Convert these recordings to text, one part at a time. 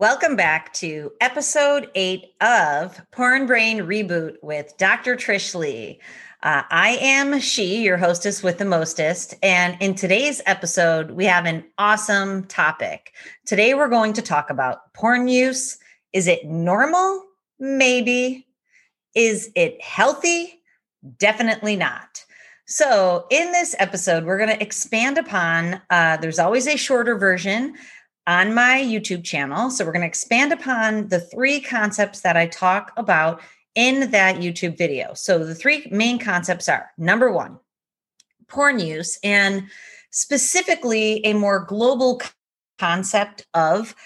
Welcome back to episode eight of Porn Brain Reboot with Dr. Trish Leigh. Uh, I am she, your hostess with the mostest. And in today's episode, we have an awesome topic. Today, we're going to talk about porn use. Is it normal? Maybe. Is it healthy? Definitely not. So, in this episode, we're going to expand upon, uh, there's always a shorter version on my YouTube channel. So, we're going to expand upon the three concepts that I talk about in that YouTube video. So, the three main concepts are number one, porn use, and specifically a more global concept of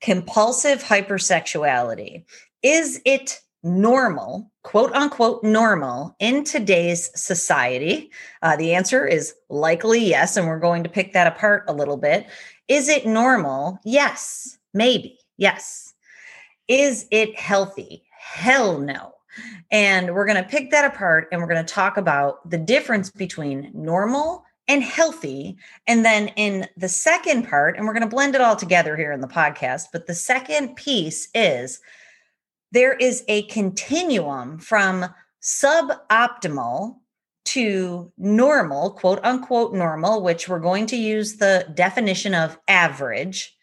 compulsive hypersexuality. Is it normal, quote unquote, normal in today's society? Uh, the answer is likely yes. And we're going to pick that apart a little bit. Is it normal? Yes, maybe. Yes. Is it healthy? Hell no. And we're going to pick that apart and we're going to talk about the difference between normal and healthy. And then in the second part, and we're going to blend it all together here in the podcast, but the second piece is there is a continuum from suboptimal to normal, quote unquote normal, which we're going to use the definition of average,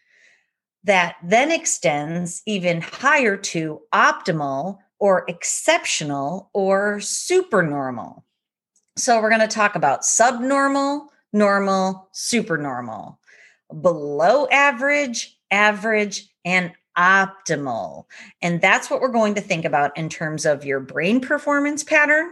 that then extends even higher to optimal or exceptional or supernormal. So we're going to talk about subnormal, normal, supernormal, below average, average, and optimal. And that's what we're going to think about in terms of your brain performance pattern,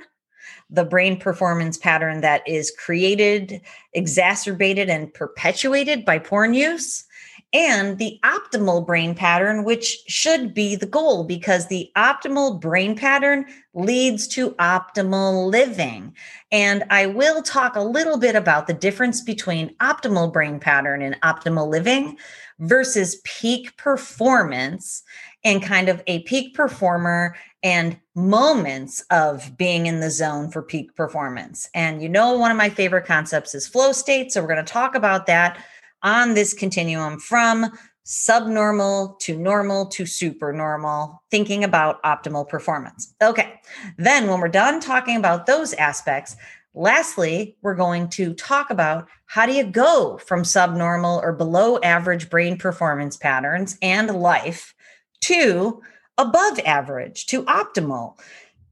the brain performance pattern that is created, exacerbated, and perpetuated by porn use, and the optimal brain pattern, which should be the goal because the optimal brain pattern leads to optimal living. And I will talk a little bit about the difference between optimal brain pattern and optimal living versus peak performance and kind of a peak performer and moments of being in the zone for peak performance. And you know, one of my favorite concepts is flow state. So we're going to talk about that on this continuum from subnormal to normal to super normal, thinking about optimal performance. Okay. Then when we're done talking about those aspects, Lastly, we're going to talk about how do you go from subnormal or below average brain performance patterns and life to above average, to optimal.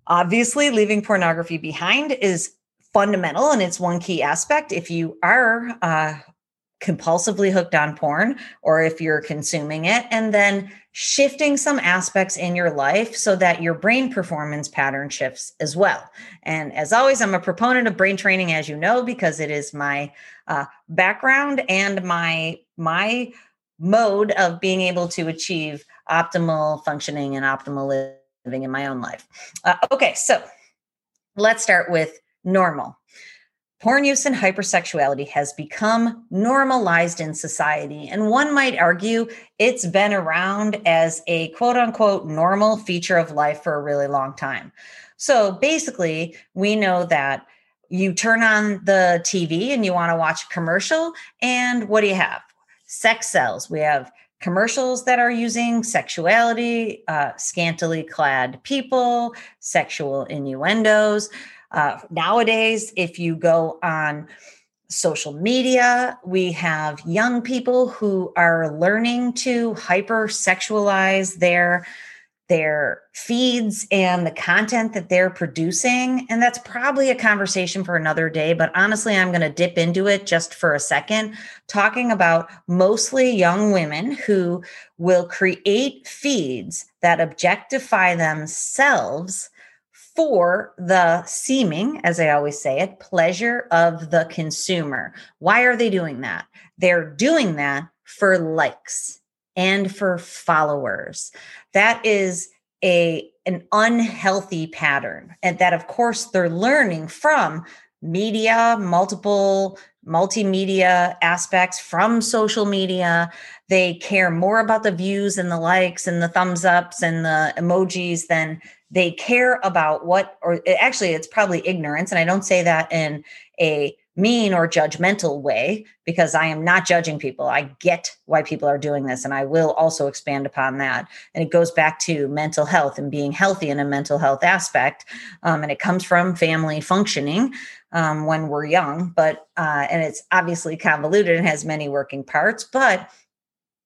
Obviously, leaving pornography behind is fundamental and it's one key aspect. If you are uh, compulsively hooked on porn or if you're consuming it, and then shifting some aspects in your life so that your brain performance pattern shifts as well. And as always, I'm a proponent of brain training, as you know, because it is my uh, background and my my mode of being able to achieve optimal functioning and optimal living in my own life. Uh, okay, so let's start with normal. Porn use and hypersexuality has become normalized in society. And one might argue it's been around as a quote unquote normal feature of life for a really long time. So basically, we know that you turn on the TV and you want to watch a commercial. And what do you have? Sex sells. We have commercials that are using sexuality, uh, scantily clad people, sexual innuendos. Uh, nowadays, if you go on social media, we have young people who are learning to hypersexualize their their feeds and the content that they're producing. And that's probably a conversation for another day. But honestly, I'm going to dip into it just for a second, talking about mostly young women who will create feeds that objectify themselves for the seeming, as I always say it, pleasure of the consumer. Why are they doing that? They're doing that for likes and for followers. That is a an unhealthy pattern and that of course they're learning from media multiple multimedia aspects from social media they care more about the views and the likes and the thumbs ups and the emojis than they care about what or actually it's probably ignorance and i don't say that in a mean or judgmental way because I am not judging people. I get why people are doing this and I will also expand upon that. And it goes back to mental health and being healthy in a mental health aspect. Um, and it comes from family functioning um, when we're young, but, uh, and it's obviously convoluted and has many working parts, but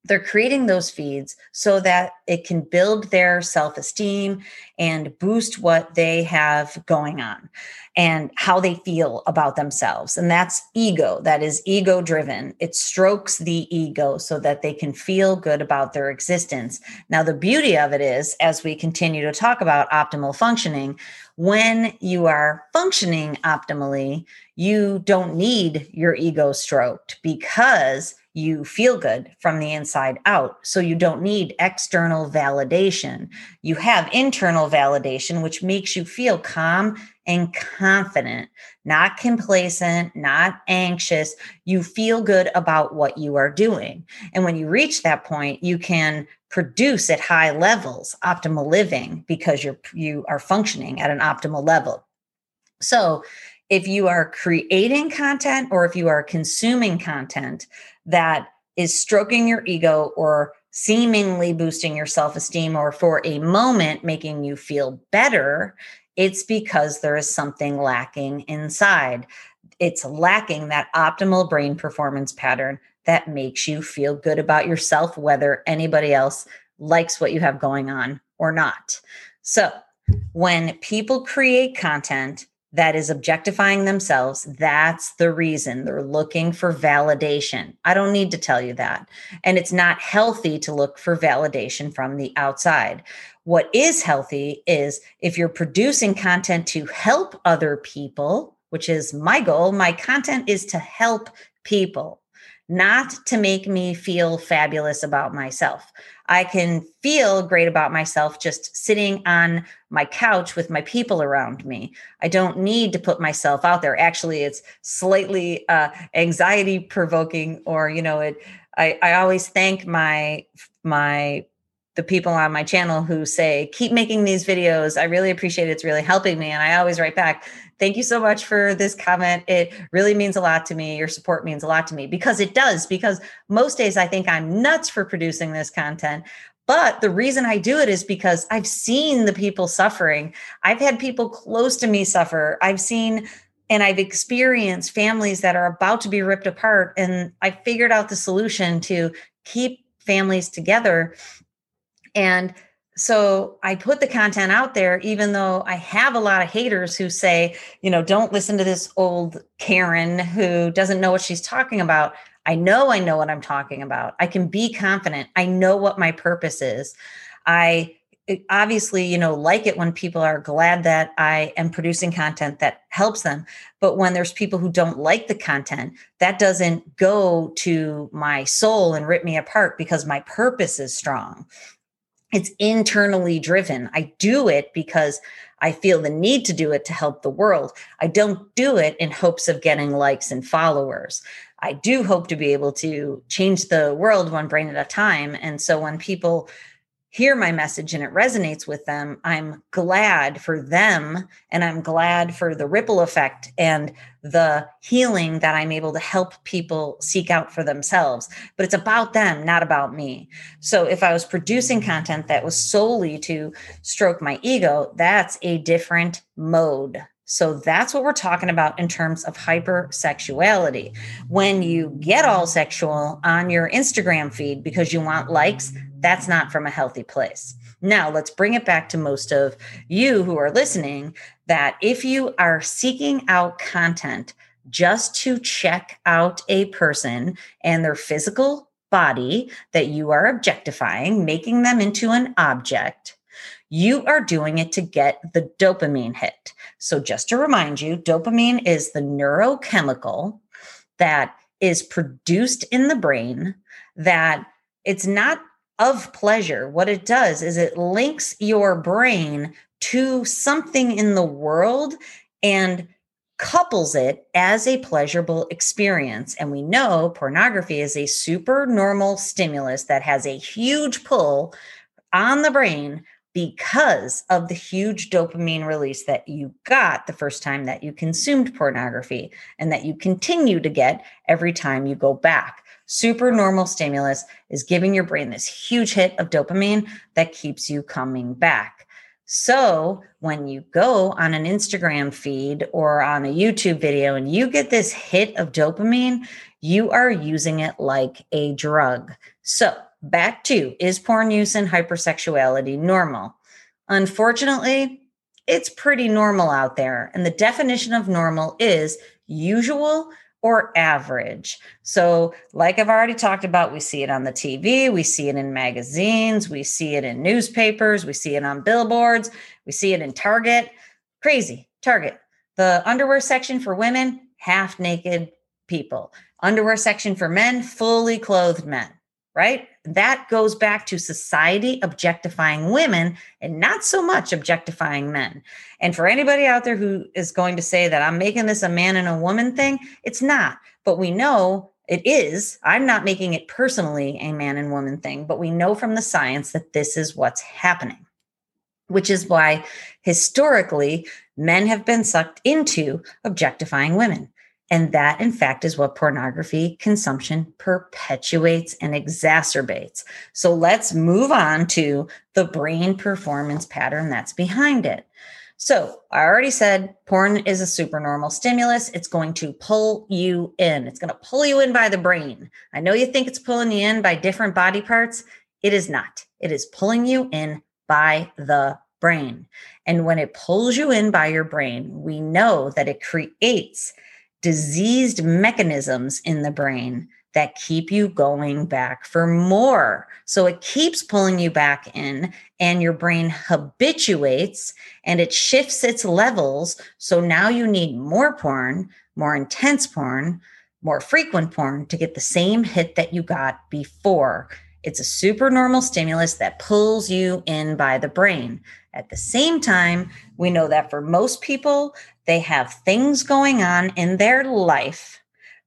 they're creating those feeds so that it can build their self esteem and boost what they have going on and how they feel about themselves. And that's ego, that is ego driven. It strokes the ego so that they can feel good about their existence. Now, the beauty of it is, as we continue to talk about optimal functioning, when you are functioning optimally, you don't need your ego stroked because you feel good from the inside out. So you don't need external validation. You have internal validation, which makes you feel calm and confident, not complacent, not anxious. You feel good about what you are doing. And when you reach that point, you can produce at high levels optimal living because you're you are functioning at an optimal level. So, if you are creating content or if you are consuming content that is stroking your ego or seemingly boosting your self esteem or for a moment making you feel better, it's because there is something lacking inside. It's lacking that optimal brain performance pattern that makes you feel good about yourself, whether anybody else likes what you have going on or not. So, when people create content that is objectifying themselves, that's the reason they're looking for validation. I don't need to tell you that. And it's not healthy to look for validation from the outside. What is healthy is if you're producing content to help other people, which is my goal, my content is to help people not to make me feel fabulous about myself. I can feel great about myself just sitting on my couch with my people around me. I don't need to put myself out there. Actually, it's slightly uh, anxiety provoking, or you know, it. I, I always thank my my the people on my channel who say, keep making these videos. I really appreciate it. It's really helping me. And I always write back, thank you so much for this comment. It really means a lot to me. Your support means a lot to me because it does. Because most days I think I'm nuts for producing this content. But the reason I do it is because I've seen the people suffering. I've had people close to me suffer. I've seen and I've experienced families that are about to be ripped apart. And I figured out the solution to keep families together. And so I put the content out there, even though I have a lot of haters who say, you know, don't listen to this old Karen who doesn't know what she's talking about. I know I know what I'm talking about. I can be confident. I know what my purpose is. I obviously, you know, like it when people are glad that I am producing content that helps them. But when there's people who don't like the content, that doesn't go to my soul and rip me apart because my purpose is strong it's internally driven. I do it because I feel the need to do it to help the world. I don't do it in hopes of getting likes and followers. I do hope to be able to change the world one brain at a time. And so when people hear my message and it resonates with them, I'm glad for them and I'm glad for the ripple effect and the healing that I'm able to help people seek out for themselves. But it's about them, not about me. So if I was producing content that was solely to stroke my ego, that's a different mode. So that's what we're talking about in terms of hypersexuality. When you get all sexual on your Instagram feed because you want likes, that's not from a healthy place. Now, let's bring it back to most of you who are listening that if you are seeking out content just to check out a person and their physical body that you are objectifying, making them into an object, you are doing it to get the dopamine hit. So, just to remind you, dopamine is the neurochemical that is produced in the brain that it's not of pleasure, what it does is it links your brain to something in the world and couples it as a pleasurable experience. And we know pornography is a super normal stimulus that has a huge pull on the brain because of the huge dopamine release that you got the first time that you consumed pornography and that you continue to get every time you go back. Super normal stimulus is giving your brain this huge hit of dopamine that keeps you coming back. So when you go on an Instagram feed or on a YouTube video and you get this hit of dopamine, you are using it like a drug. So back to is porn use and hypersexuality normal? Unfortunately, it's pretty normal out there. And the definition of normal is usual or average. So, like I've already talked about, we see it on the TV, we see it in magazines, we see it in newspapers, we see it on billboards, we see it in Target. Crazy, Target. The underwear section for women, half naked people. Underwear section for men, fully clothed men right? That goes back to society objectifying women and not so much objectifying men. And for anybody out there who is going to say that I'm making this a man and a woman thing, it's not. But we know it is. I'm not making it personally a man and woman thing, but we know from the science that this is what's happening, which is why historically men have been sucked into objectifying women. And that, in fact, is what pornography consumption perpetuates and exacerbates. So let's move on to the brain performance pattern that's behind it. So I already said porn is a supernormal stimulus. It's going to pull you in. It's going to pull you in by the brain. I know you think it's pulling you in by different body parts. It is not. It is pulling you in by the brain. And when it pulls you in by your brain, we know that it creates diseased mechanisms in the brain that keep you going back for more. So it keeps pulling you back in, and your brain habituates and it shifts its levels. So now you need more porn, more intense porn, more frequent porn to get the same hit that you got before. It's a super normal stimulus that pulls you in by the brain. At the same time, we know that for most people, they have things going on in their life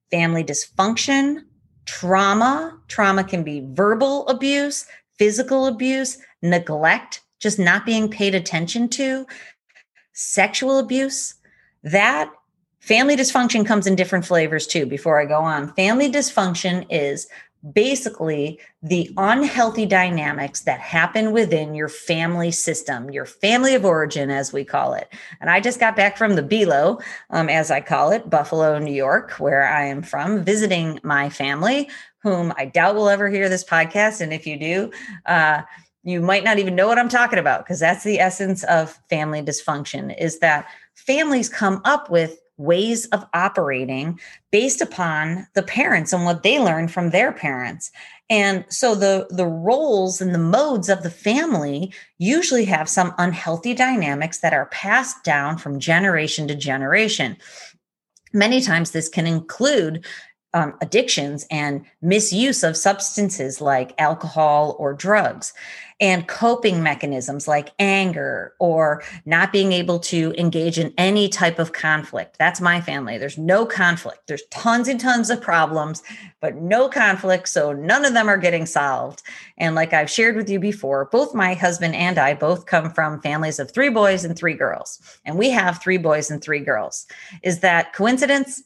family dysfunction, trauma. Trauma can be verbal abuse, physical abuse, neglect, just not being paid attention to, sexual abuse. That family dysfunction comes in different flavors too. Before I go on, family dysfunction is basically the unhealthy dynamics that happen within your family system, your family of origin, as we call it. And I just got back from the BELO, um, as I call it, Buffalo, New York, where I am from, visiting my family, whom I doubt will ever hear this podcast. And if you do, uh, you might not even know what I'm talking about because that's the essence of family dysfunction is that families come up with ways of operating based upon the parents and what they learned from their parents. And so the the roles and the modes of the family usually have some unhealthy dynamics that are passed down from generation to generation. Many times this can include um, addictions and misuse of substances like alcohol or drugs and coping mechanisms like anger or not being able to engage in any type of conflict. That's my family. There's no conflict. There's tons and tons of problems, but no conflict. So none of them are getting solved. And like I've shared with you before, both my husband and I both come from families of three boys and three girls. And we have three boys and three girls. Is that coincidence?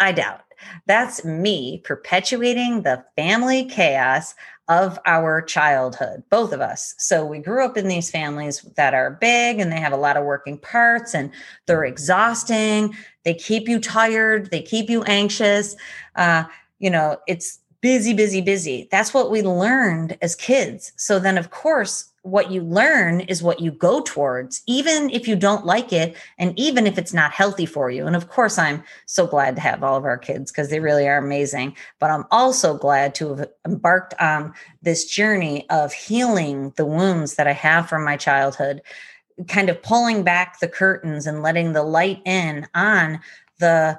I doubt. That's me perpetuating the family chaos of our childhood, both of us. So we grew up in these families that are big and they have a lot of working parts and they're exhausting. They keep you tired, they keep you anxious. Uh, you know, it's busy, busy, busy. That's what we learned as kids. So then, of course, what you learn is what you go towards, even if you don't like it, and even if it's not healthy for you. And of course, I'm so glad to have all of our kids because they really are amazing. But I'm also glad to have embarked on this journey of healing the wounds that I have from my childhood, kind of pulling back the curtains and letting the light in on the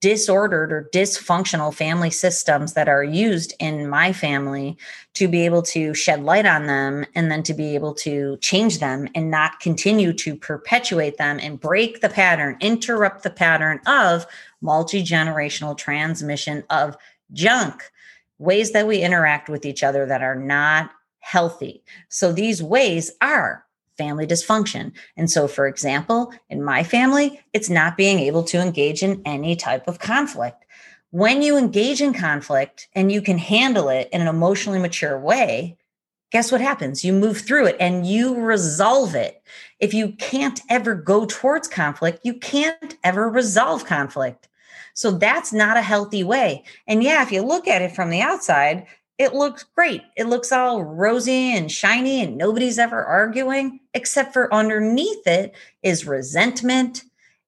disordered or dysfunctional family systems that are used in my family to be able to shed light on them and then to be able to change them and not continue to perpetuate them and break the pattern, interrupt the pattern of multi generational transmission of junk, ways that we interact with each other that are not healthy. So these ways are family dysfunction. And so, for example, in my family, it's not being able to engage in any type of conflict. When you engage in conflict and you can handle it in an emotionally mature way, guess what happens? You move through it and you resolve it. If you can't ever go towards conflict, you can't ever resolve conflict. So that's not a healthy way. And yeah, if you look at it from the outside, it looks great. It looks all rosy and shiny, and nobody's ever arguing, except for underneath it is resentment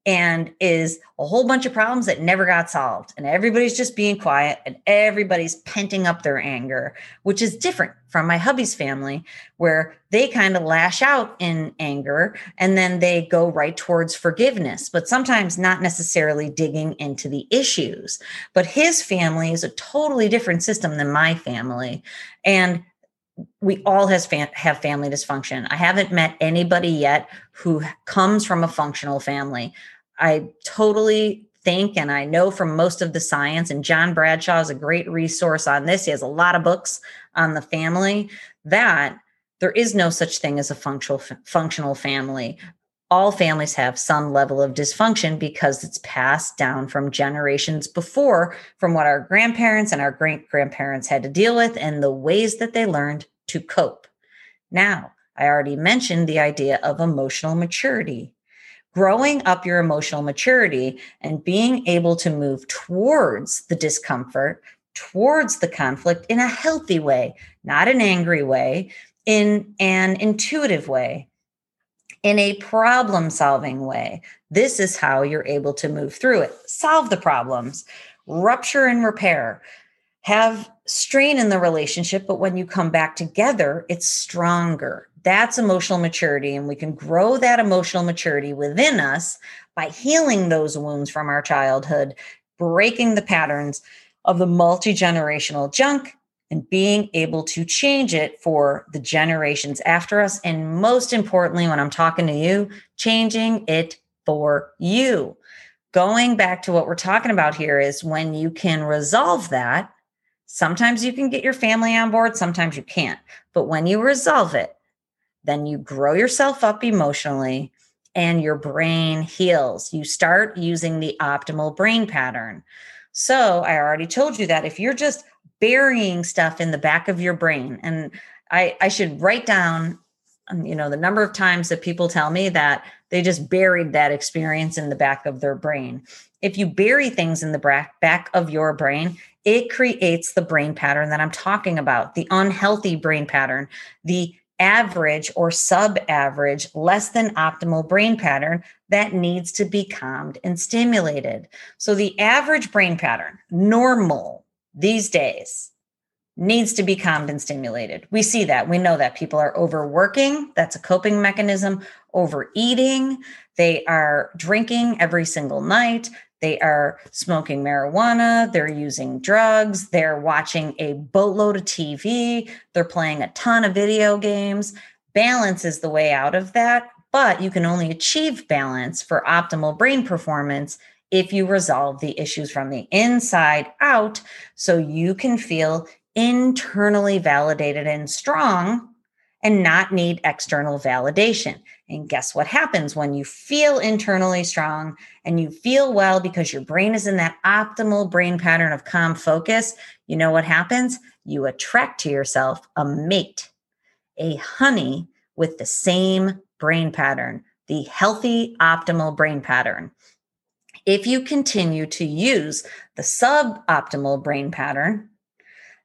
and is a whole bunch of problems that never got solved. And everybody's just being quiet and everybody's penting up their anger, which is different from my hubby's family, where they kind of lash out in anger and then they go right towards forgiveness, but sometimes not necessarily digging into the issues. But his family is a totally different system than my family. And we all has fam- have family dysfunction. I haven't met anybody yet who comes from a functional family. I totally think and I know from most of the science and John Bradshaw is a great resource on this. He has a lot of books on the family that there is no such thing as a functional functional family. All families have some level of dysfunction because it's passed down from generations before from what our grandparents and our great grandparents had to deal with and the ways that they learned to cope. Now, I already mentioned the idea of emotional maturity. Growing up your emotional maturity and being able to move towards the discomfort, towards the conflict in a healthy way, not an angry way, in an intuitive way, in a problem solving way. This is how you're able to move through it, solve the problems, rupture and repair have strain in the relationship, but when you come back together, it's stronger. That's emotional maturity. And we can grow that emotional maturity within us by healing those wounds from our childhood, breaking the patterns of the multi generational junk, and being able to change it for the generations after us. And most importantly, when I'm talking to you, changing it for you. Going back to what we're talking about here is when you can resolve that Sometimes you can get your family on board, sometimes you can't. But when you resolve it, then you grow yourself up emotionally and your brain heals. You start using the optimal brain pattern. So, I already told you that if you're just burying stuff in the back of your brain, and I, I should write down, um, you know, the number of times that people tell me that they just buried that experience in the back of their brain. If you bury things in the back of your brain, it creates the brain pattern that I'm talking about, the unhealthy brain pattern, the average or sub average, less than optimal brain pattern that needs to be calmed and stimulated. So, the average brain pattern, normal these days, needs to be calmed and stimulated. We see that. We know that people are overworking. That's a coping mechanism. Overeating. They are drinking every single night. They are smoking marijuana, they're using drugs, they're watching a boatload of TV, they're playing a ton of video games. Balance is the way out of that, but you can only achieve balance for optimal brain performance if you resolve the issues from the inside out so you can feel internally validated and strong and not need external validation. And guess what happens when you feel internally strong and you feel well because your brain is in that optimal brain pattern of calm focus? You know what happens? You attract to yourself a mate, a honey with the same brain pattern, the healthy, optimal brain pattern. If you continue to use the suboptimal brain pattern,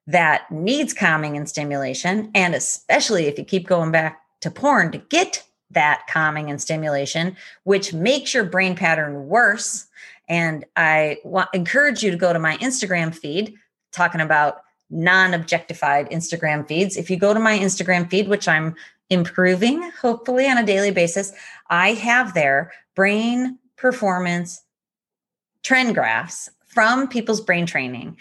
that needs calming and stimulation. And especially if you keep going back to porn to get that calming and stimulation, which makes your brain pattern worse. And I encourage you to go to my Instagram feed talking about non objectified Instagram feeds. If you go to my Instagram feed, which I'm improving hopefully on a daily basis, I have there brain performance trend graphs from people's brain training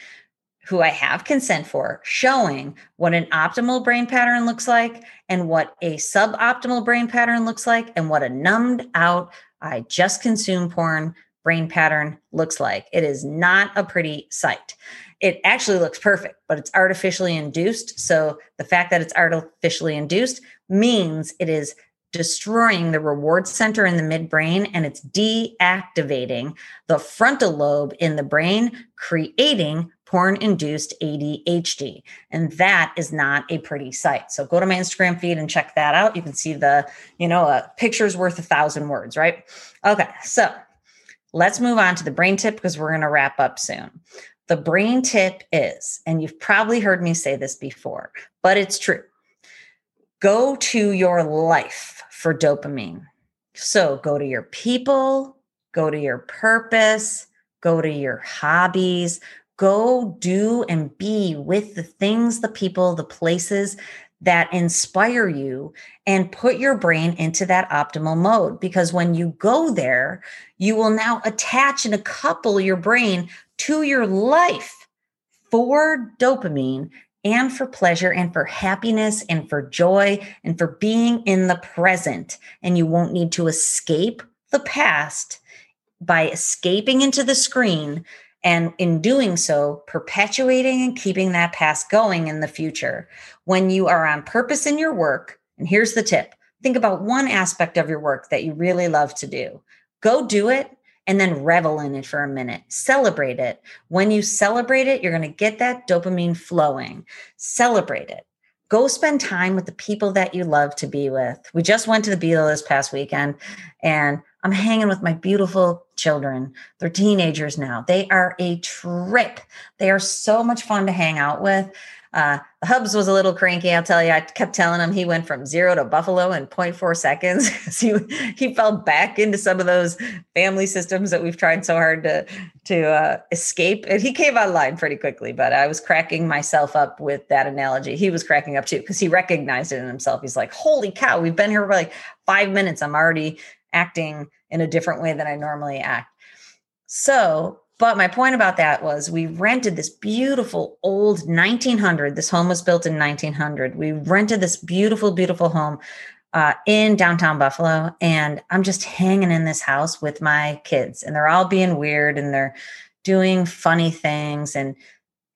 who I have consent for, showing what an optimal brain pattern looks like and what a suboptimal brain pattern looks like and what a numbed out, I just consume porn brain pattern looks like. It is not a pretty sight. It actually looks perfect, but it's artificially induced. So the fact that it's artificially induced means it is destroying the reward center in the midbrain and it's deactivating the frontal lobe in the brain, creating porn induced ADHD. And that is not a pretty sight. So go to my Instagram feed and check that out. You can see the, you know, a picture's worth a thousand words, right? Okay. So let's move on to the brain tip because we're going to wrap up soon. The brain tip is, and you've probably heard me say this before, but it's true. Go to your life for dopamine. So go to your people, go to your purpose, go to your hobbies, go do and be with the things, the people, the places that inspire you and put your brain into that optimal mode. Because when you go there, you will now attach and couple your brain to your life for dopamine and for pleasure and for happiness and for joy and for being in the present. And you won't need to escape the past by escaping into the screen and in doing so, perpetuating and keeping that past going in the future. When you are on purpose in your work, and here's the tip think about one aspect of your work that you really love to do. Go do it and then revel in it for a minute. Celebrate it. When you celebrate it, you're going to get that dopamine flowing. Celebrate it. Go spend time with the people that you love to be with. We just went to the Beale this past weekend and I'm hanging with my beautiful children. They're teenagers now. They are a trip. They are so much fun to hang out with. Uh, the Hubs was a little cranky. I'll tell you. I kept telling him he went from zero to Buffalo in 0.4 seconds. he he fell back into some of those family systems that we've tried so hard to to uh, escape. And he came online pretty quickly. But I was cracking myself up with that analogy. He was cracking up too because he recognized it in himself. He's like, "Holy cow! We've been here for like five minutes. I'm already acting in a different way than I normally act. So, but my point about that was we rented this beautiful old 1900. This home was built in 1900. We rented this beautiful, beautiful home uh, in downtown Buffalo. And I'm just hanging in this house with my kids, and they're all being weird and they're doing funny things and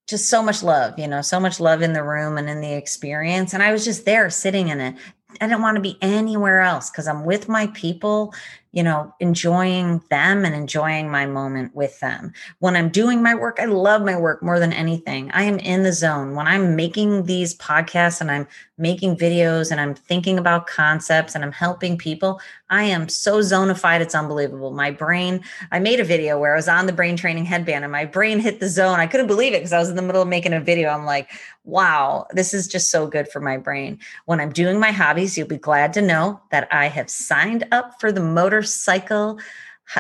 just so much love, you know, so much love in the room and in the experience. And I was just there sitting in it. I didn't want to be anywhere else because I'm with my people you know, enjoying them and enjoying my moment with them. When I'm doing my work, I love my work more than anything. I am in the zone. When I'm making these podcasts and I'm making videos and I'm thinking about concepts and I'm helping people, I am so zonified. It's unbelievable. My brain, I made a video where I was on the brain training headband and my brain hit the zone. I couldn't believe it because I was in the middle of making a video. I'm like, wow, this is just so good for my brain. When I'm doing my hobbies, you'll be glad to know that I have signed up for the motorcycle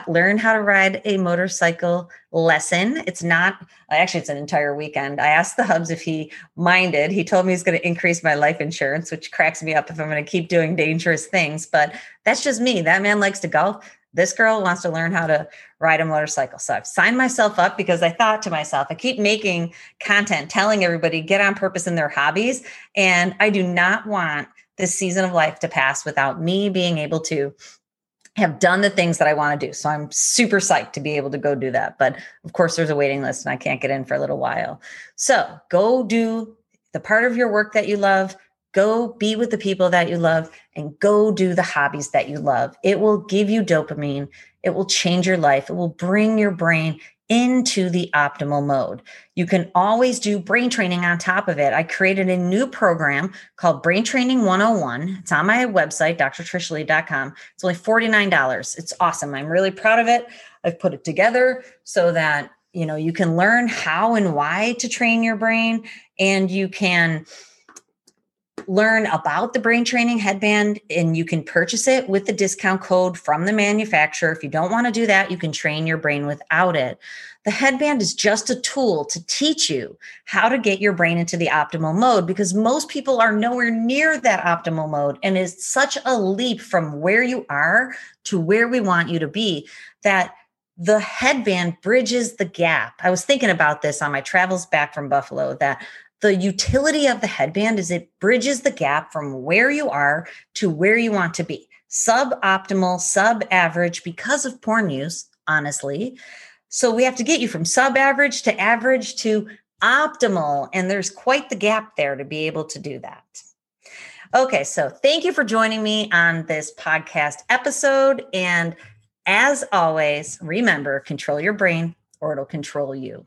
learn how to ride a motorcycle lesson. It's not actually it's an entire weekend. I asked the hubs if he minded. He told me he's going to increase my life insurance, which cracks me up if I'm going to keep doing dangerous things, but that's just me. That man likes to golf. This girl wants to learn how to ride a motorcycle. So I've signed myself up because I thought to myself, I keep making content telling everybody get on purpose in their hobbies and I do not want this season of life to pass without me being able to have done the things that I want to do. So I'm super psyched to be able to go do that. But of course, there's a waiting list and I can't get in for a little while. So go do the part of your work that you love. Go be with the people that you love and go do the hobbies that you love. It will give you dopamine. It will change your life. It will bring your brain into the optimal mode. You can always do brain training on top of it. I created a new program called Brain Training 101. It's on my website, drtrishleigh.com. It's only $49. It's awesome. I'm really proud of it. I've put it together so that you know you can learn how and why to train your brain and you can learn about the brain training headband and you can purchase it with the discount code from the manufacturer. If you don't want to do that, you can train your brain without it. The headband is just a tool to teach you how to get your brain into the optimal mode because most people are nowhere near that optimal mode. And it's such a leap from where you are to where we want you to be that the headband bridges the gap. I was thinking about this on my travels back from Buffalo that the utility of the headband is it bridges the gap from where you are to where you want to be. Suboptimal, sub average because of porn use, honestly. So we have to get you from sub average to average to optimal. And there's quite the gap there to be able to do that. Okay, so thank you for joining me on this podcast episode. And as always, remember control your brain or it'll control you.